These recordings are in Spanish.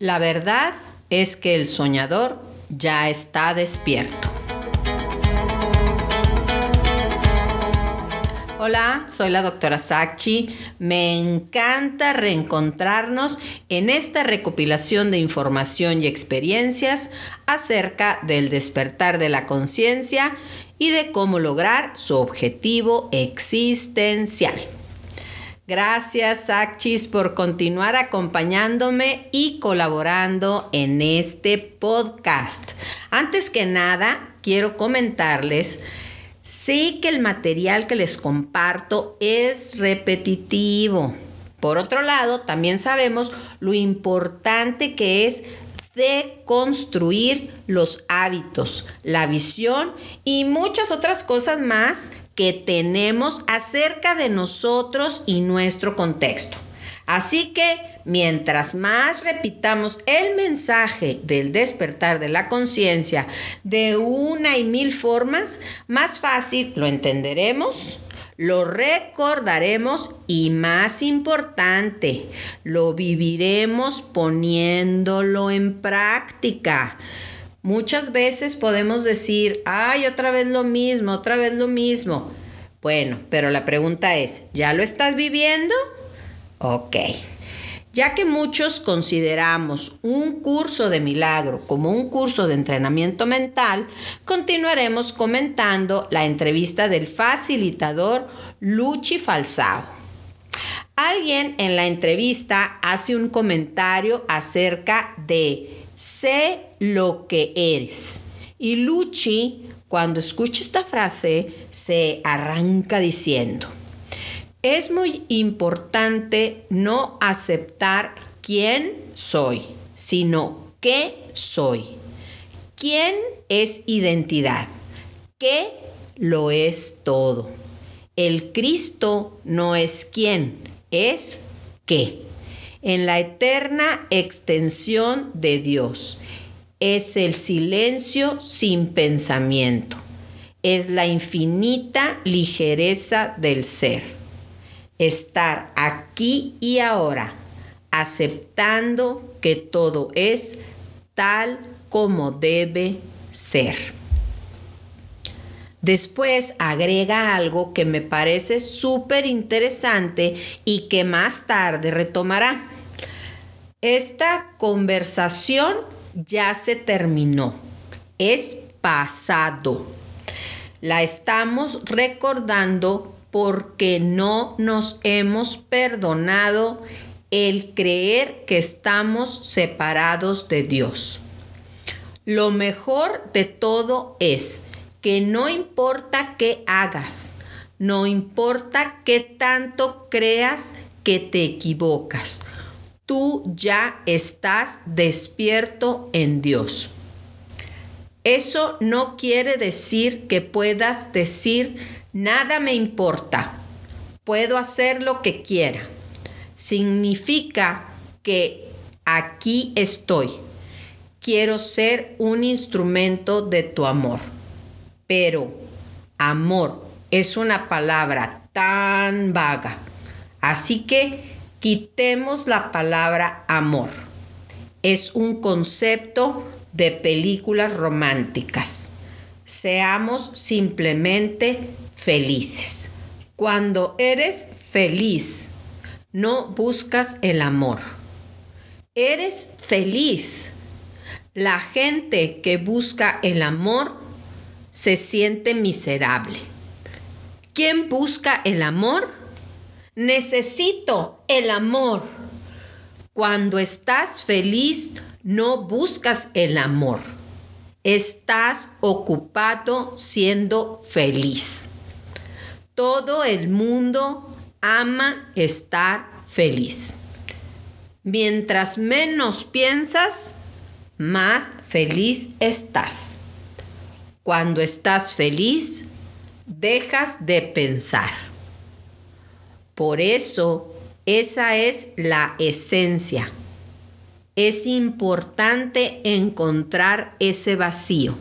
La verdad es que el soñador ya está despierto. Hola, soy la doctora Sachi. Me encanta reencontrarnos en esta recopilación de información y experiencias acerca del despertar de la conciencia y de cómo lograr su objetivo existencial. Gracias, Sachis, por continuar acompañándome y colaborando en este podcast. Antes que nada, quiero comentarles, sé que el material que les comparto es repetitivo. Por otro lado, también sabemos lo importante que es de construir los hábitos, la visión y muchas otras cosas más que tenemos acerca de nosotros y nuestro contexto. Así que mientras más repitamos el mensaje del despertar de la conciencia de una y mil formas, más fácil lo entenderemos, lo recordaremos y más importante, lo viviremos poniéndolo en práctica. Muchas veces podemos decir, ay, otra vez lo mismo, otra vez lo mismo. Bueno, pero la pregunta es, ¿ya lo estás viviendo? Ok. Ya que muchos consideramos un curso de milagro como un curso de entrenamiento mental, continuaremos comentando la entrevista del facilitador Luchi Falsao. Alguien en la entrevista hace un comentario acerca de sé lo que eres. Y Luchi, cuando escucha esta frase, se arranca diciendo, es muy importante no aceptar quién soy, sino qué soy. ¿Quién es identidad? ¿Qué lo es todo? El Cristo no es quién, es qué en la eterna extensión de Dios. Es el silencio sin pensamiento. Es la infinita ligereza del ser. Estar aquí y ahora, aceptando que todo es tal como debe ser. Después agrega algo que me parece súper interesante y que más tarde retomará. Esta conversación ya se terminó. Es pasado. La estamos recordando porque no nos hemos perdonado el creer que estamos separados de Dios. Lo mejor de todo es que no importa qué hagas, no importa qué tanto creas que te equivocas, tú ya estás despierto en Dios. Eso no quiere decir que puedas decir nada me importa, puedo hacer lo que quiera. Significa que aquí estoy. Quiero ser un instrumento de tu amor. Pero amor es una palabra tan vaga. Así que quitemos la palabra amor. Es un concepto de películas románticas. Seamos simplemente felices. Cuando eres feliz, no buscas el amor. Eres feliz. La gente que busca el amor se siente miserable. ¿Quién busca el amor? Necesito el amor. Cuando estás feliz, no buscas el amor. Estás ocupado siendo feliz. Todo el mundo ama estar feliz. Mientras menos piensas, más feliz estás. Cuando estás feliz, dejas de pensar. Por eso, esa es la esencia. Es importante encontrar ese vacío.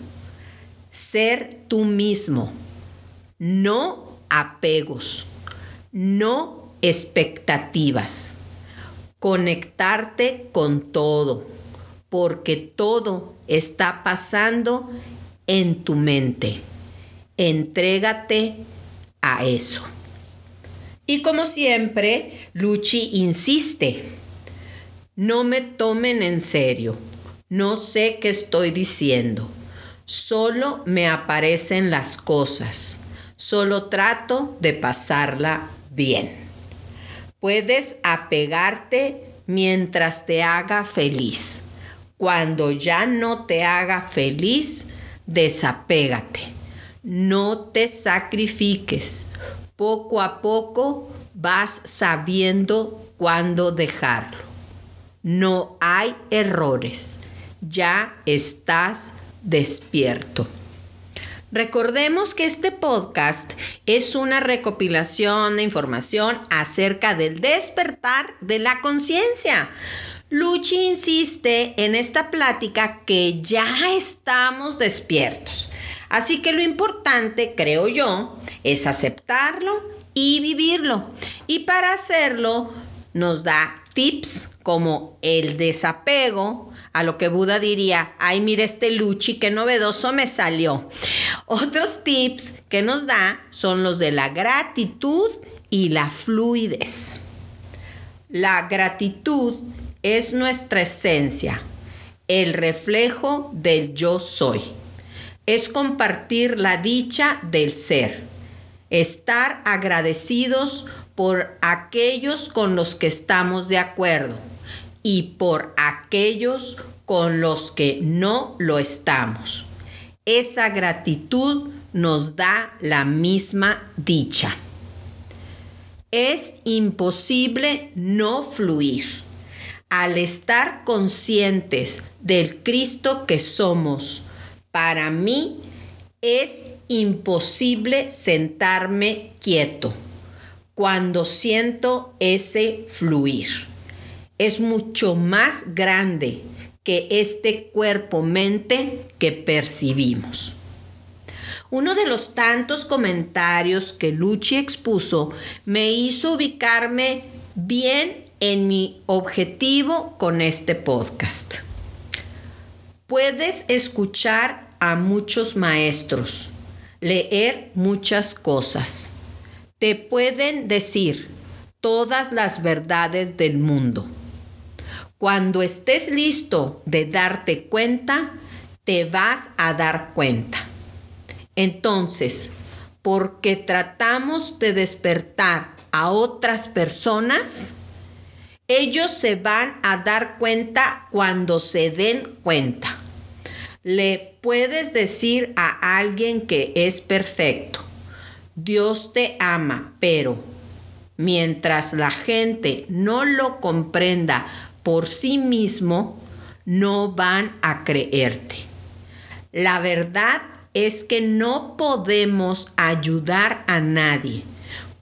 Ser tú mismo. No apegos. No expectativas. Conectarte con todo. porque todo está pasando en tu mente. Entrégate a eso. Y como siempre, Luchi insiste, no me tomen en serio, no sé qué estoy diciendo, solo me aparecen las cosas, solo trato de pasarla bien. Puedes apegarte mientras te haga feliz. Cuando ya no te haga feliz, desapégate. No te sacrifiques. Poco a poco vas sabiendo cuándo dejarlo. No hay errores. Ya estás despierto. Recordemos que este podcast es una recopilación de información acerca del despertar de la conciencia. Luchi insiste en esta plática que ya estamos despiertos. Así que lo importante, creo yo, es aceptarlo y vivirlo. Y para hacerlo nos da tips como el desapego, a lo que Buda diría, ay, mira este Luchi, qué novedoso me salió. Otros tips que nos da son los de la gratitud y la fluidez. La gratitud es nuestra esencia, el reflejo del yo soy. Es compartir la dicha del ser, estar agradecidos por aquellos con los que estamos de acuerdo y por aquellos con los que no lo estamos. Esa gratitud nos da la misma dicha. Es imposible no fluir. Al estar conscientes del Cristo que somos, para mí es imposible sentarme quieto cuando siento ese fluir es mucho más grande que este cuerpo-mente que percibimos. Uno de los tantos comentarios que Luchi expuso me hizo ubicarme bien en mi objetivo con este podcast. Puedes escuchar a muchos maestros, leer muchas cosas. Te pueden decir todas las verdades del mundo cuando estés listo de darte cuenta, te vas a dar cuenta. Entonces, porque tratamos de despertar a otras personas, ellos se van a dar cuenta cuando se den cuenta. Le puedes decir a alguien que es perfecto, Dios te ama, pero mientras la gente no lo comprenda por sí mismo, no van a creerte. La verdad es que no podemos ayudar a nadie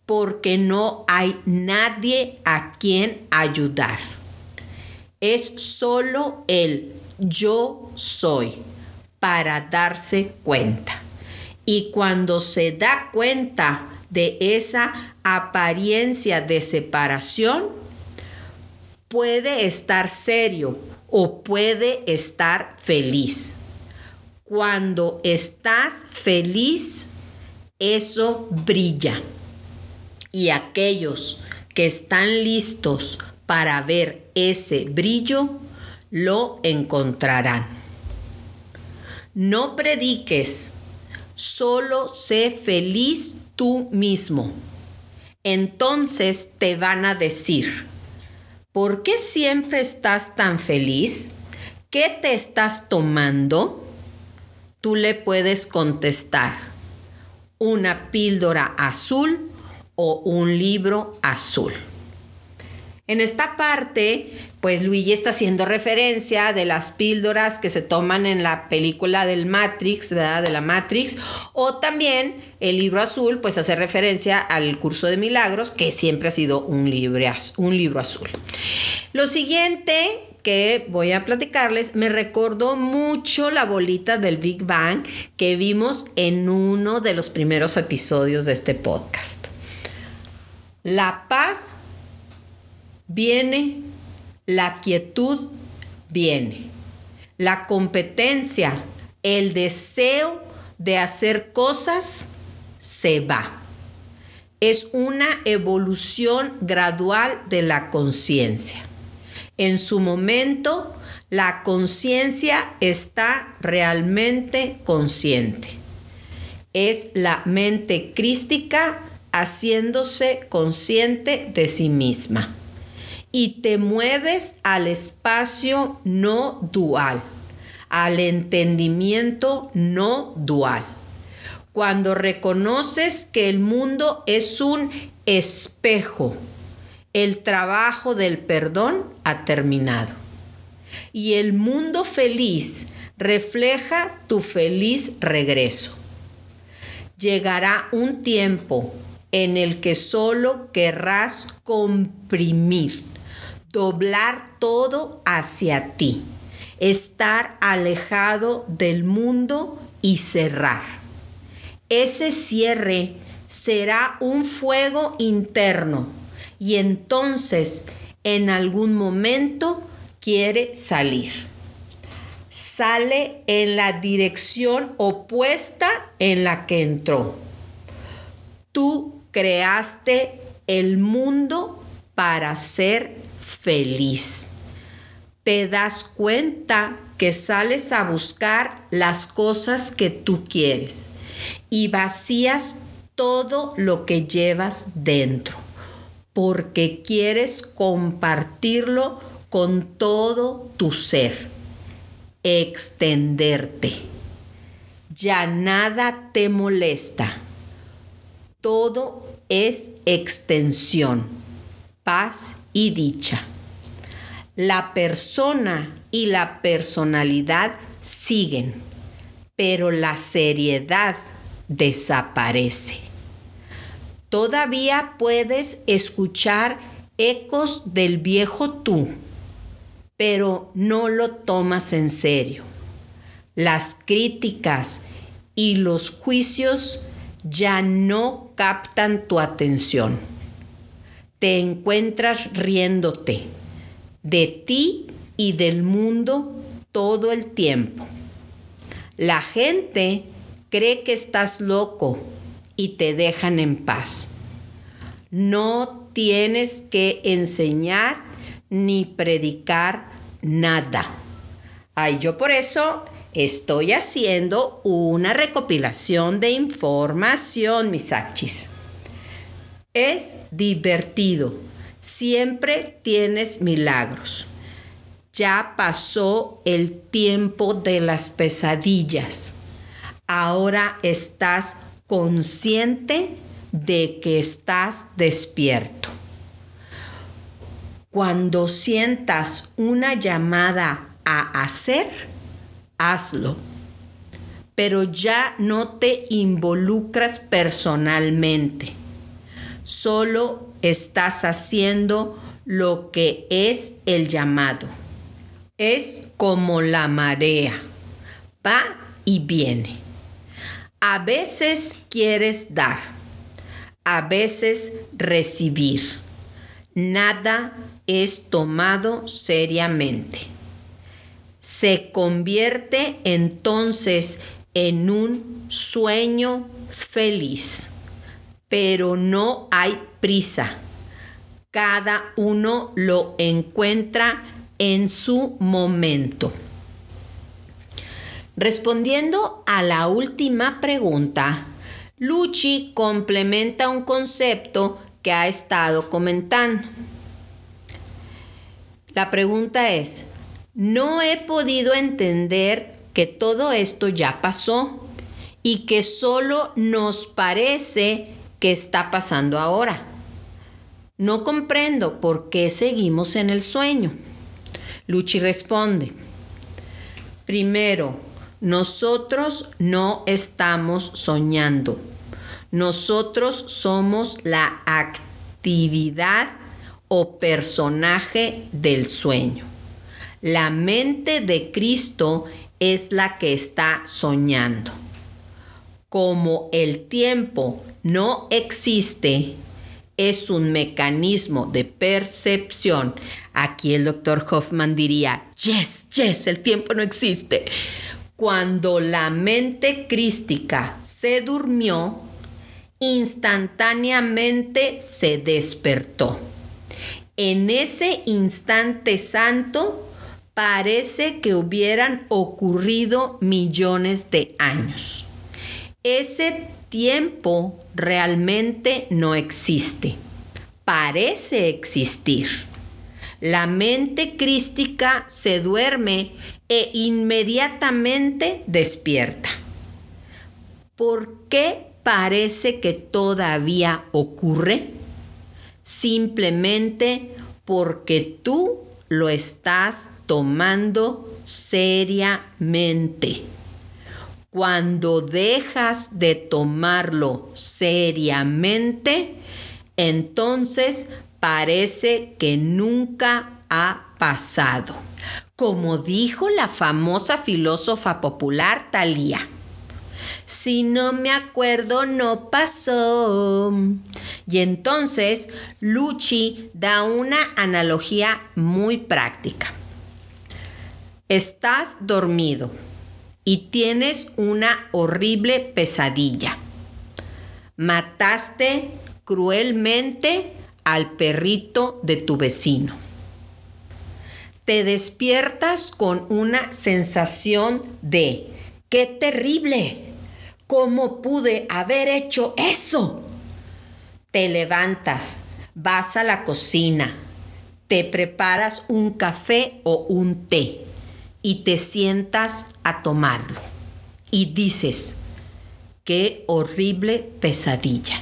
porque no hay nadie a quien ayudar. Es solo el yo soy para darse cuenta. Y cuando se da cuenta de esa apariencia de separación, puede estar serio o puede estar feliz. Cuando estás feliz, eso brilla. Y aquellos que están listos para ver ese brillo, lo encontrarán. No prediques, solo sé feliz tú mismo. Entonces te van a decir, ¿Por qué siempre estás tan feliz? ¿Qué te estás tomando? Tú le puedes contestar, una píldora azul o un libro azul. En esta parte, pues Luigi está haciendo referencia de las píldoras que se toman en la película del Matrix, ¿verdad? De la Matrix. O también el libro azul, pues hace referencia al curso de milagros, que siempre ha sido un un libro azul. Lo siguiente que voy a platicarles me recordó mucho la bolita del Big Bang que vimos en uno de los primeros episodios de este podcast. La paz viene, la quietud viene. la competencia, el deseo de hacer cosas se va. Es una evolución gradual de la conciencia. En su momento, la conciencia está realmente consciente. Es la mente crística haciéndose consciente de sí misma. Y te mueves al espacio no dual, al entendimiento no dual. Cuando reconoces que el mundo es un espejo, el trabajo del perdón ha terminado. Y el mundo feliz refleja tu feliz regreso. Llegará un tiempo en el que solo querrás comprimir, doblar todo hacia ti, estar alejado del mundo y cerrar. Ese cierre será un fuego interno y entonces en algún momento quiere salir. Sale en la dirección opuesta en la que entró. Tú creaste el mundo para ser feliz. Te das cuenta que sales a buscar las cosas que tú quieres y vacías todo lo que llevas dentro porque quieres compartirlo con todo tu ser, extenderte. Ya nada te molesta. Todo es extensión, paz y dicha. La persona y la personalidad siguen, pero la seriedad desaparece. Todavía puedes escuchar ecos del viejo tú, pero no lo tomas en serio. Las críticas y los juicios ya no captan tu atención. Te encuentras riéndote de ti y del mundo todo el tiempo. La gente cree que estás loco y te dejan en paz. No tienes que enseñar ni predicar nada. Ay, yo por eso estoy haciendo una recopilación de información, mis achis. Es divertido. Siempre tienes milagros. Ya pasó el tiempo de las pesadillas. Ahora estás consciente de que estás despierto. Cuando sientas una llamada a hacer, hazlo. Pero ya no te involucras personalmente. Solo estás haciendo lo que es el llamado. Es como la marea. Va y viene. A veces quieres dar, a veces recibir. Nada es tomado seriamente. Se convierte entonces en un sueño feliz, pero no hay prisa. Cada uno lo encuentra en su momento. Respondiendo a la última pregunta, Luchi complementa un concepto que ha estado comentando. La pregunta es, no he podido entender que todo esto ya pasó y que solo nos parece que está pasando ahora. No comprendo por qué seguimos en el sueño. Luchi responde, primero, nosotros no estamos soñando. Nosotros somos la actividad o personaje del sueño. La mente de Cristo es la que está soñando. Como el tiempo no existe es un mecanismo de percepción. Aquí el doctor Hoffman diría, yes, yes, el tiempo no existe. Cuando la mente crística se durmió, instantáneamente se despertó. En ese instante santo parece que hubieran ocurrido millones de años. Ese tiempo realmente no existe. Parece existir. La mente crística se duerme e inmediatamente despierta. ¿Por qué parece que todavía ocurre? Simplemente porque tú lo estás tomando seriamente. Cuando dejas de tomarlo seriamente, entonces parece que nunca ha pasado. Como dijo la famosa filósofa popular Thalía, si no me acuerdo, no pasó. Y entonces Luchi da una analogía muy práctica. Estás dormido y tienes una horrible pesadilla. Mataste cruelmente al perrito de tu vecino. Te despiertas con una sensación de ¡qué terrible! ¿Cómo pude haber hecho eso? Te levantas, vas a la cocina, te preparas un café o un té y te sientas a tomarlo. Y dices, qué horrible pesadilla.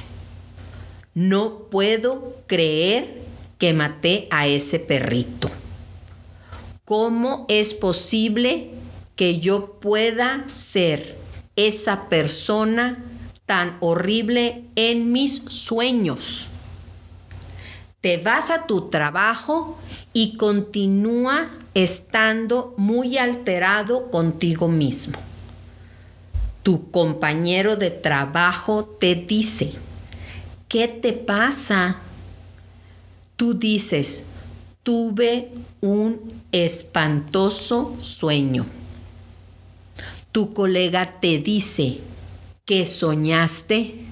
No puedo creer que maté a ese perrito. ¿Cómo es posible que yo pueda ser esa persona tan horrible en mis sueños? Te vas a tu trabajo y continúas estando muy alterado contigo mismo. Tu compañero de trabajo te dice, ¿qué te pasa? Tú dices, tuve un espantoso sueño. Tu colega te dice, ¿qué soñaste?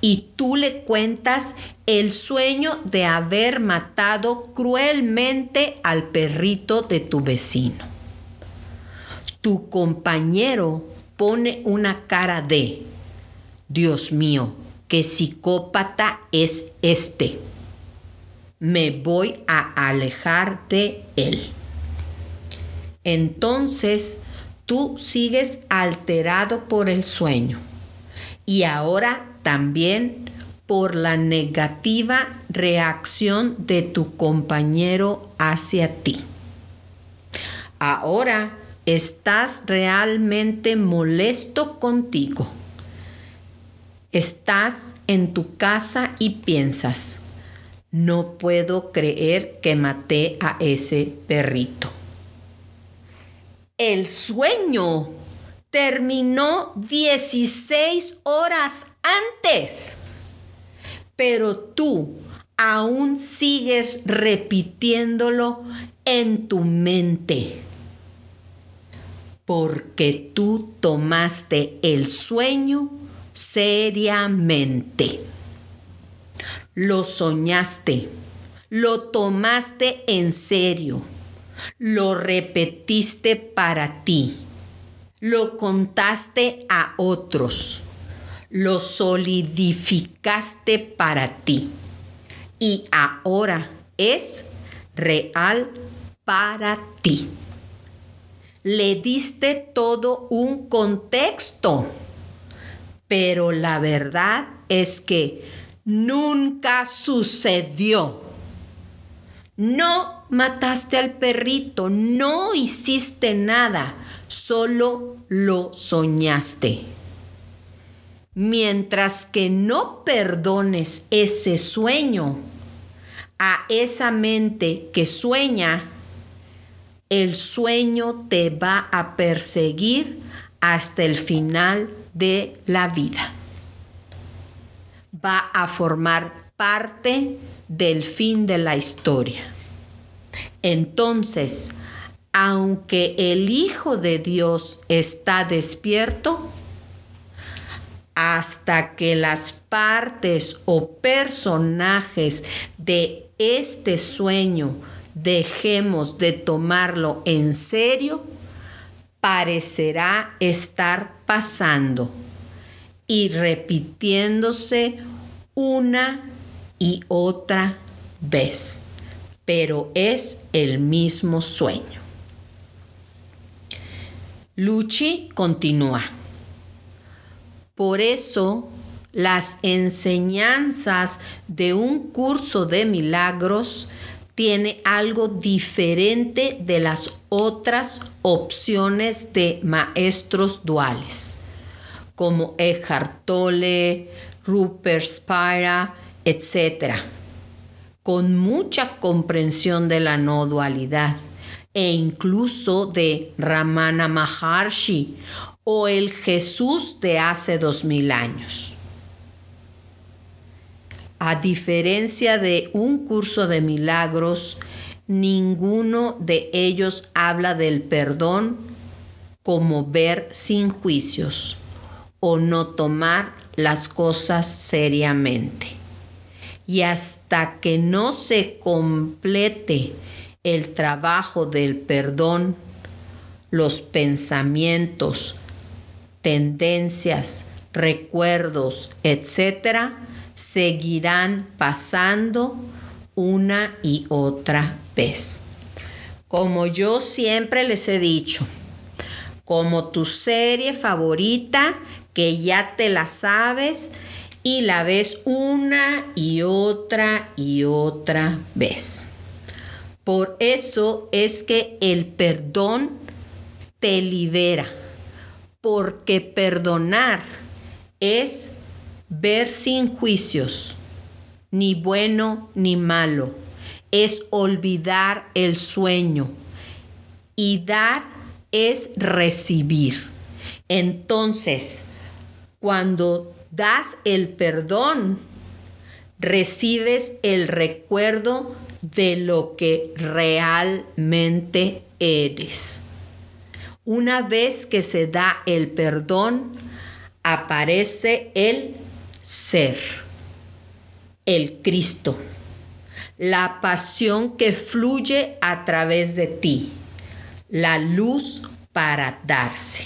y tú le cuentas el sueño de haber matado cruelmente al perrito de tu vecino. Tu compañero pone una cara de, Dios mío, qué psicópata es este. Me voy a alejar de él. Entonces tú sigues alterado por el sueño y ahora también por la negativa reacción de tu compañero hacia ti. Ahora estás realmente molesto contigo. Estás en tu casa y piensas, no puedo creer que maté a ese perrito. El sueño terminó 16 horas antes. Pero tú aún sigues repitiéndolo en tu mente. Porque tú tomaste el sueño seriamente. Lo soñaste, lo tomaste en serio, lo repetiste para ti, lo contaste a otros lo solidificaste para ti y ahora es real para ti. Le diste todo un contexto, pero la verdad es que nunca sucedió. No mataste al perrito, no hiciste nada, solo lo soñaste. Mientras que no perdones ese sueño a esa mente que sueña, el sueño te va a perseguir hasta el final de la vida. Va a formar parte del fin de la historia. Entonces, aunque el Hijo de Dios está despierto, hasta que las partes o personajes de este sueño dejemos de tomarlo en serio, parecerá estar pasando y repitiéndose una y otra vez, pero es el mismo sueño. Luchi continúa. Por eso, las enseñanzas de un curso de milagros tiene algo diferente de las otras opciones de maestros duales, como Eckhart Tolle, Rupert Spira, etc., con mucha comprensión de la no dualidad e incluso de Ramana Maharshi o el Jesús de hace dos mil años. A diferencia de un curso de milagros, ninguno de ellos habla del perdón como ver sin juicios o no tomar las cosas seriamente. Y hasta que no se complete el trabajo del perdón, los pensamientos, tendencias, recuerdos, etcétera, seguirán pasando una y otra vez. Como yo siempre les he dicho, como tu serie favorita que ya te la sabes y la ves una y otra y otra vez. Por eso es que el perdón te libera porque perdonar es ver sin juicios, ni bueno ni malo, es olvidar el sueño y dar es recibir. Entonces, cuando das el perdón, recibes el recuerdo de lo que realmente eres. Una vez que se da el perdón, aparece el ser, el Cristo, la pasión que fluye a través de ti, la luz para darse.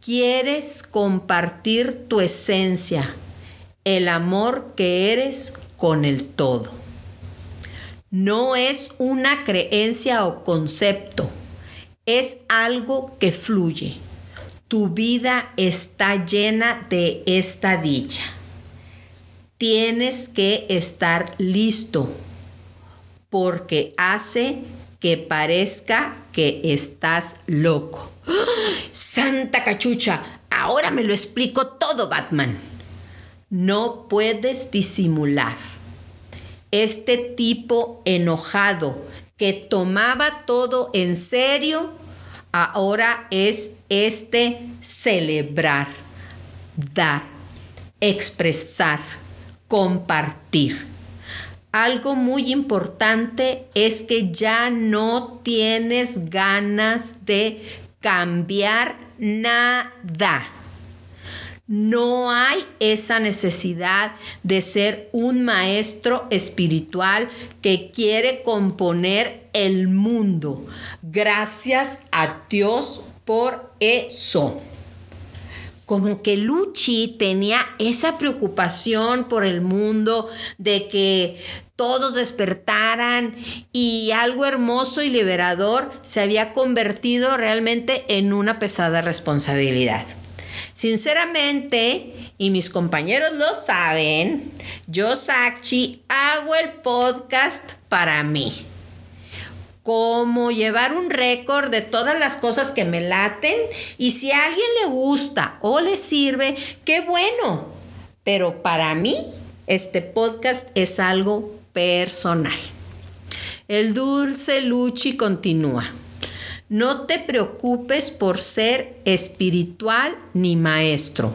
Quieres compartir tu esencia, el amor que eres con el todo. No es una creencia o concepto es algo que fluye. Tu vida está llena de esta dicha. Tienes que estar listo porque hace que parezca que estás loco. Santa cachucha, ahora me lo explico todo, Batman. No puedes disimular. Este tipo enojado que tomaba todo en serio, ahora es este celebrar, dar, expresar, compartir. Algo muy importante es que ya no tienes ganas de cambiar nada. No hay esa necesidad de ser un maestro espiritual que quiere componer el mundo. Gracias a Dios por eso como que Luchi tenía esa preocupación por el mundo de que todos despertaran y algo hermoso y liberador se había convertido realmente en una pesada responsabilidad. Sinceramente, y mis compañeros lo saben, yo, Sakchi, hago el podcast para mí. Como llevar un récord de todas las cosas que me laten y si a alguien le gusta o le sirve, qué bueno. Pero para mí, este podcast es algo personal. El dulce Luchi continúa. No te preocupes por ser espiritual ni maestro.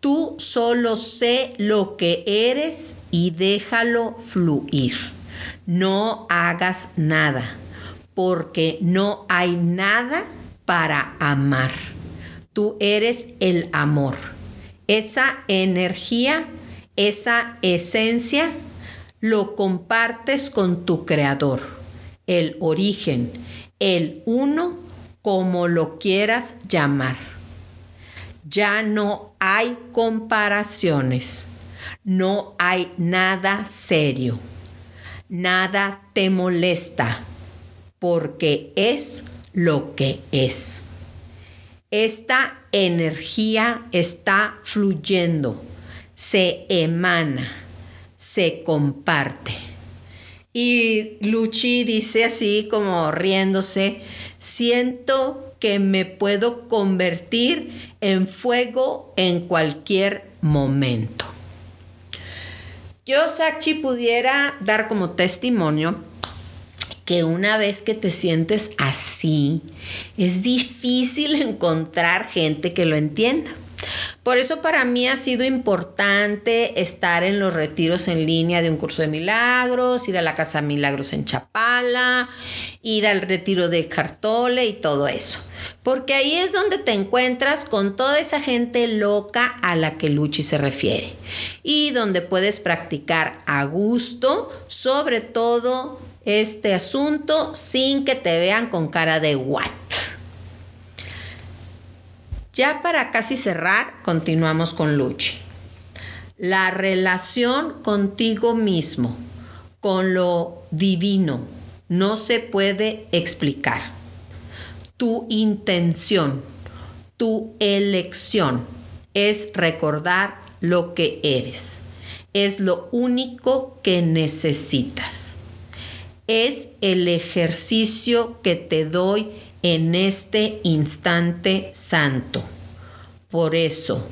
Tú solo sé lo que eres y déjalo fluir. No hagas nada, porque no hay nada para amar. Tú eres el amor. Esa energía, esa esencia, lo compartes con tu creador, el origen, el uno, como lo quieras llamar. Ya no hay comparaciones, no hay nada serio, nada te molesta, porque es lo que es. Esta energía está fluyendo, se emana, se comparte. Y Luchi dice así como riéndose, siento que me puedo convertir en fuego en cualquier momento. Yo, Sachi, pudiera dar como testimonio que una vez que te sientes así, es difícil encontrar gente que lo entienda. Por eso para mí ha sido importante estar en los retiros en línea de un curso de milagros, ir a la Casa Milagros en Chapala, ir al retiro de Cartole y todo eso. Porque ahí es donde te encuentras con toda esa gente loca a la que Luchi se refiere. Y donde puedes practicar a gusto, sobre todo este asunto, sin que te vean con cara de what. Ya para casi cerrar, continuamos con Luchi. La relación contigo mismo, con lo divino, no se puede explicar. Tu intención, tu elección es recordar lo que eres. Es lo único que necesitas. Es el ejercicio que te doy en este instante santo. Por eso,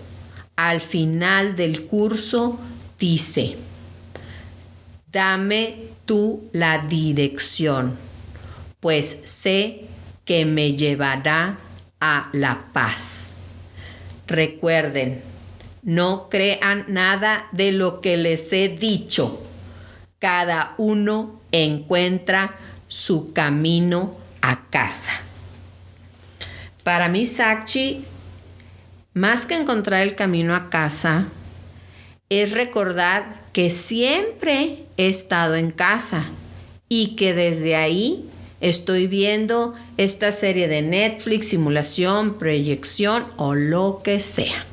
al final del curso dice, dame tú la dirección, pues sé que me llevará a la paz. Recuerden, no crean nada de lo que les he dicho. Cada uno encuentra su camino a casa. Para mí, Sachi, más que encontrar el camino a casa, es recordar que siempre he estado en casa y que desde ahí estoy viendo esta serie de Netflix, simulación, proyección o lo que sea.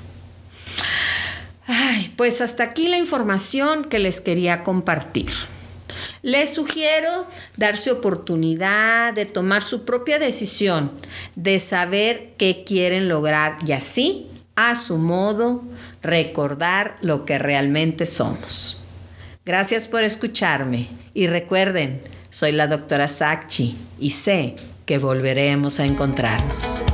Ay, pues hasta aquí la información que les quería compartir. Les sugiero darse oportunidad de tomar su propia decisión, de saber qué quieren lograr y así, a su modo, recordar lo que realmente somos. Gracias por escucharme y recuerden, soy la doctora Sakchi y sé que volveremos a encontrarnos.